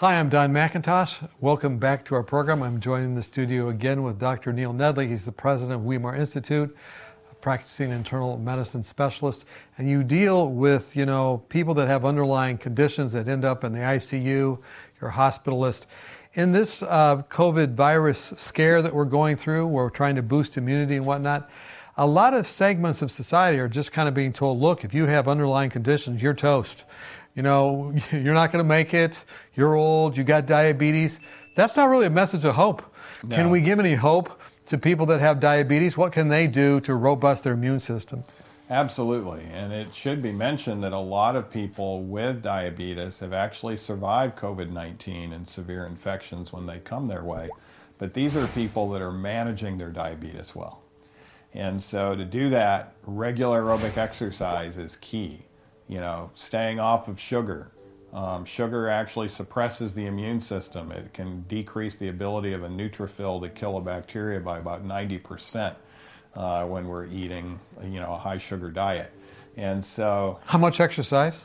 Hi, I'm Don Mackintosh. Welcome back to our program. I'm joined in the studio again with Dr. Neil Nedley. He's the president of Weimar Institute, a practicing internal medicine specialist, and you deal with, you know, people that have underlying conditions that end up in the ICU. You're a hospitalist. In this uh, COVID virus scare that we're going through, we're trying to boost immunity and whatnot, a lot of segments of society are just kind of being told, look, if you have underlying conditions, you're toast you know, you're not going to make it, you're old, you got diabetes. That's not really a message of hope. No. Can we give any hope to people that have diabetes? What can they do to robust their immune system? Absolutely. And it should be mentioned that a lot of people with diabetes have actually survived COVID 19 and severe infections when they come their way. But these are people that are managing their diabetes well. And so to do that, regular aerobic exercise is key you know, staying off of sugar. Um, sugar actually suppresses the immune system. It can decrease the ability of a neutrophil to kill a bacteria by about 90% uh, when we're eating, you know, a high sugar diet. And so, how much exercise?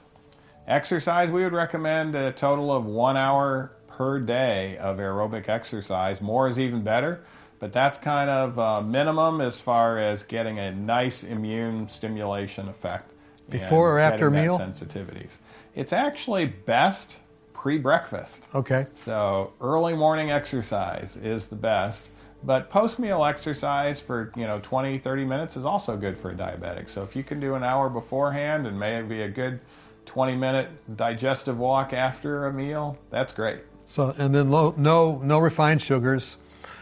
Exercise, we would recommend a total of one hour per day of aerobic exercise. More is even better, but that's kind of uh, minimum as far as getting a nice immune stimulation effect. Before or after a meal? Sensitivities. It's actually best pre-breakfast. Okay. So early morning exercise is the best, but post-meal exercise for you know 20, 30 minutes is also good for a diabetic. So if you can do an hour beforehand and maybe a good 20 minute digestive walk after a meal, that's great. So and then low, no no refined sugars.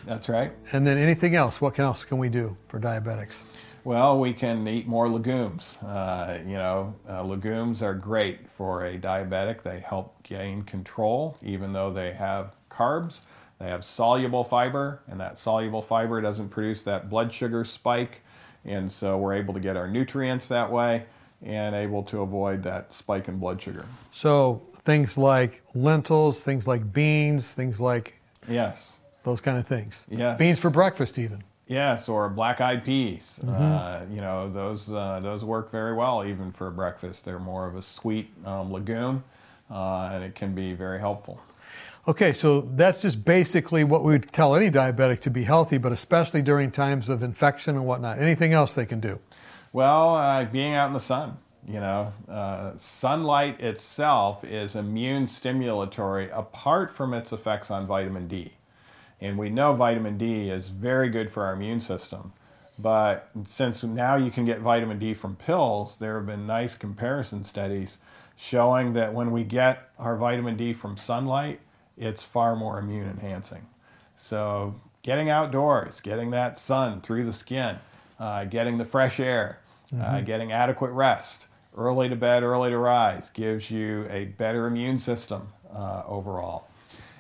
That's right. And then anything else? What else can we do for diabetics? Well, we can eat more legumes. Uh, you know, uh, legumes are great for a diabetic. They help gain control, even though they have carbs. They have soluble fiber, and that soluble fiber doesn't produce that blood sugar spike. And so we're able to get our nutrients that way and able to avoid that spike in blood sugar. So things like lentils, things like beans, things like. Yes. Those kind of things. Yes. Beans for breakfast, even. Yes, or black-eyed peas. Mm-hmm. Uh, you know, those uh, those work very well even for breakfast. They're more of a sweet um, legume, uh, and it can be very helpful. Okay, so that's just basically what we would tell any diabetic to be healthy, but especially during times of infection and whatnot. Anything else they can do? Well, uh, being out in the sun. You know, uh, sunlight itself is immune stimulatory apart from its effects on vitamin D. And we know vitamin D is very good for our immune system. But since now you can get vitamin D from pills, there have been nice comparison studies showing that when we get our vitamin D from sunlight, it's far more immune enhancing. So, getting outdoors, getting that sun through the skin, uh, getting the fresh air, uh, mm-hmm. uh, getting adequate rest, early to bed, early to rise gives you a better immune system uh, overall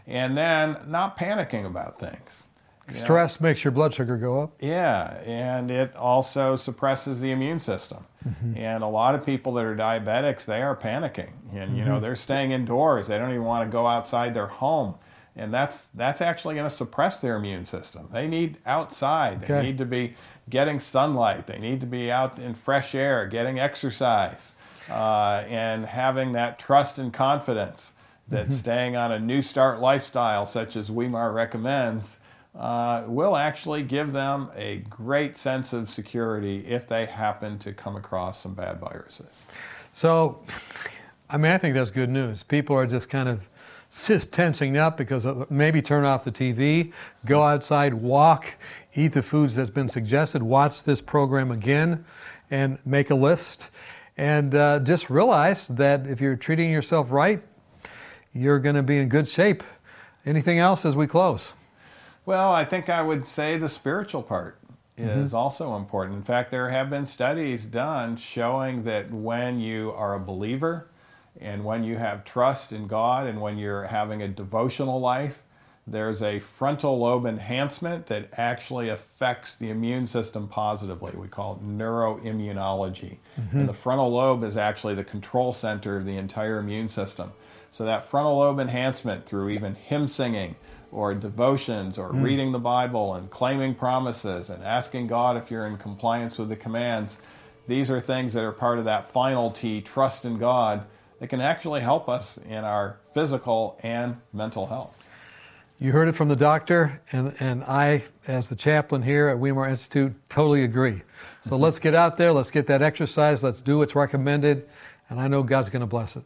and then not panicking about things. Stress know? makes your blood sugar go up. Yeah, and it also suppresses the immune system. Mm-hmm. And a lot of people that are diabetics, they are panicking, and mm-hmm. you know mm-hmm. they're staying indoors. They don't even want to go outside their home, and that's that's actually going to suppress their immune system. They need outside. They okay. need to be getting sunlight. They need to be out in fresh air, getting exercise, uh, and having that trust and confidence that mm-hmm. staying on a NEWSTART lifestyle, such as Weimar recommends, uh, will actually give them a great sense of security if they happen to come across some bad viruses. So, I mean, I think that's good news. People are just kind of just tensing up because maybe turn off the TV, go outside, walk, eat the foods that's been suggested, watch this program again, and make a list. And uh, just realize that if you're treating yourself right, you're going to be in good shape. Anything else as we close? Well, I think I would say the spiritual part is mm-hmm. also important. In fact, there have been studies done showing that when you are a believer and when you have trust in God and when you're having a devotional life, there's a frontal lobe enhancement that actually affects the immune system positively. We call it neuroimmunology. Mm-hmm. And the frontal lobe is actually the control center of the entire immune system. So that frontal lobe enhancement through even hymn singing or devotions or mm. reading the Bible and claiming promises and asking God if you're in compliance with the commands, these are things that are part of that final T, trust in God, that can actually help us in our physical and mental health. You heard it from the doctor, and, and I, as the chaplain here at Weimar Institute, totally agree. So mm-hmm. let's get out there, let's get that exercise, let's do what's recommended, and I know God's going to bless it.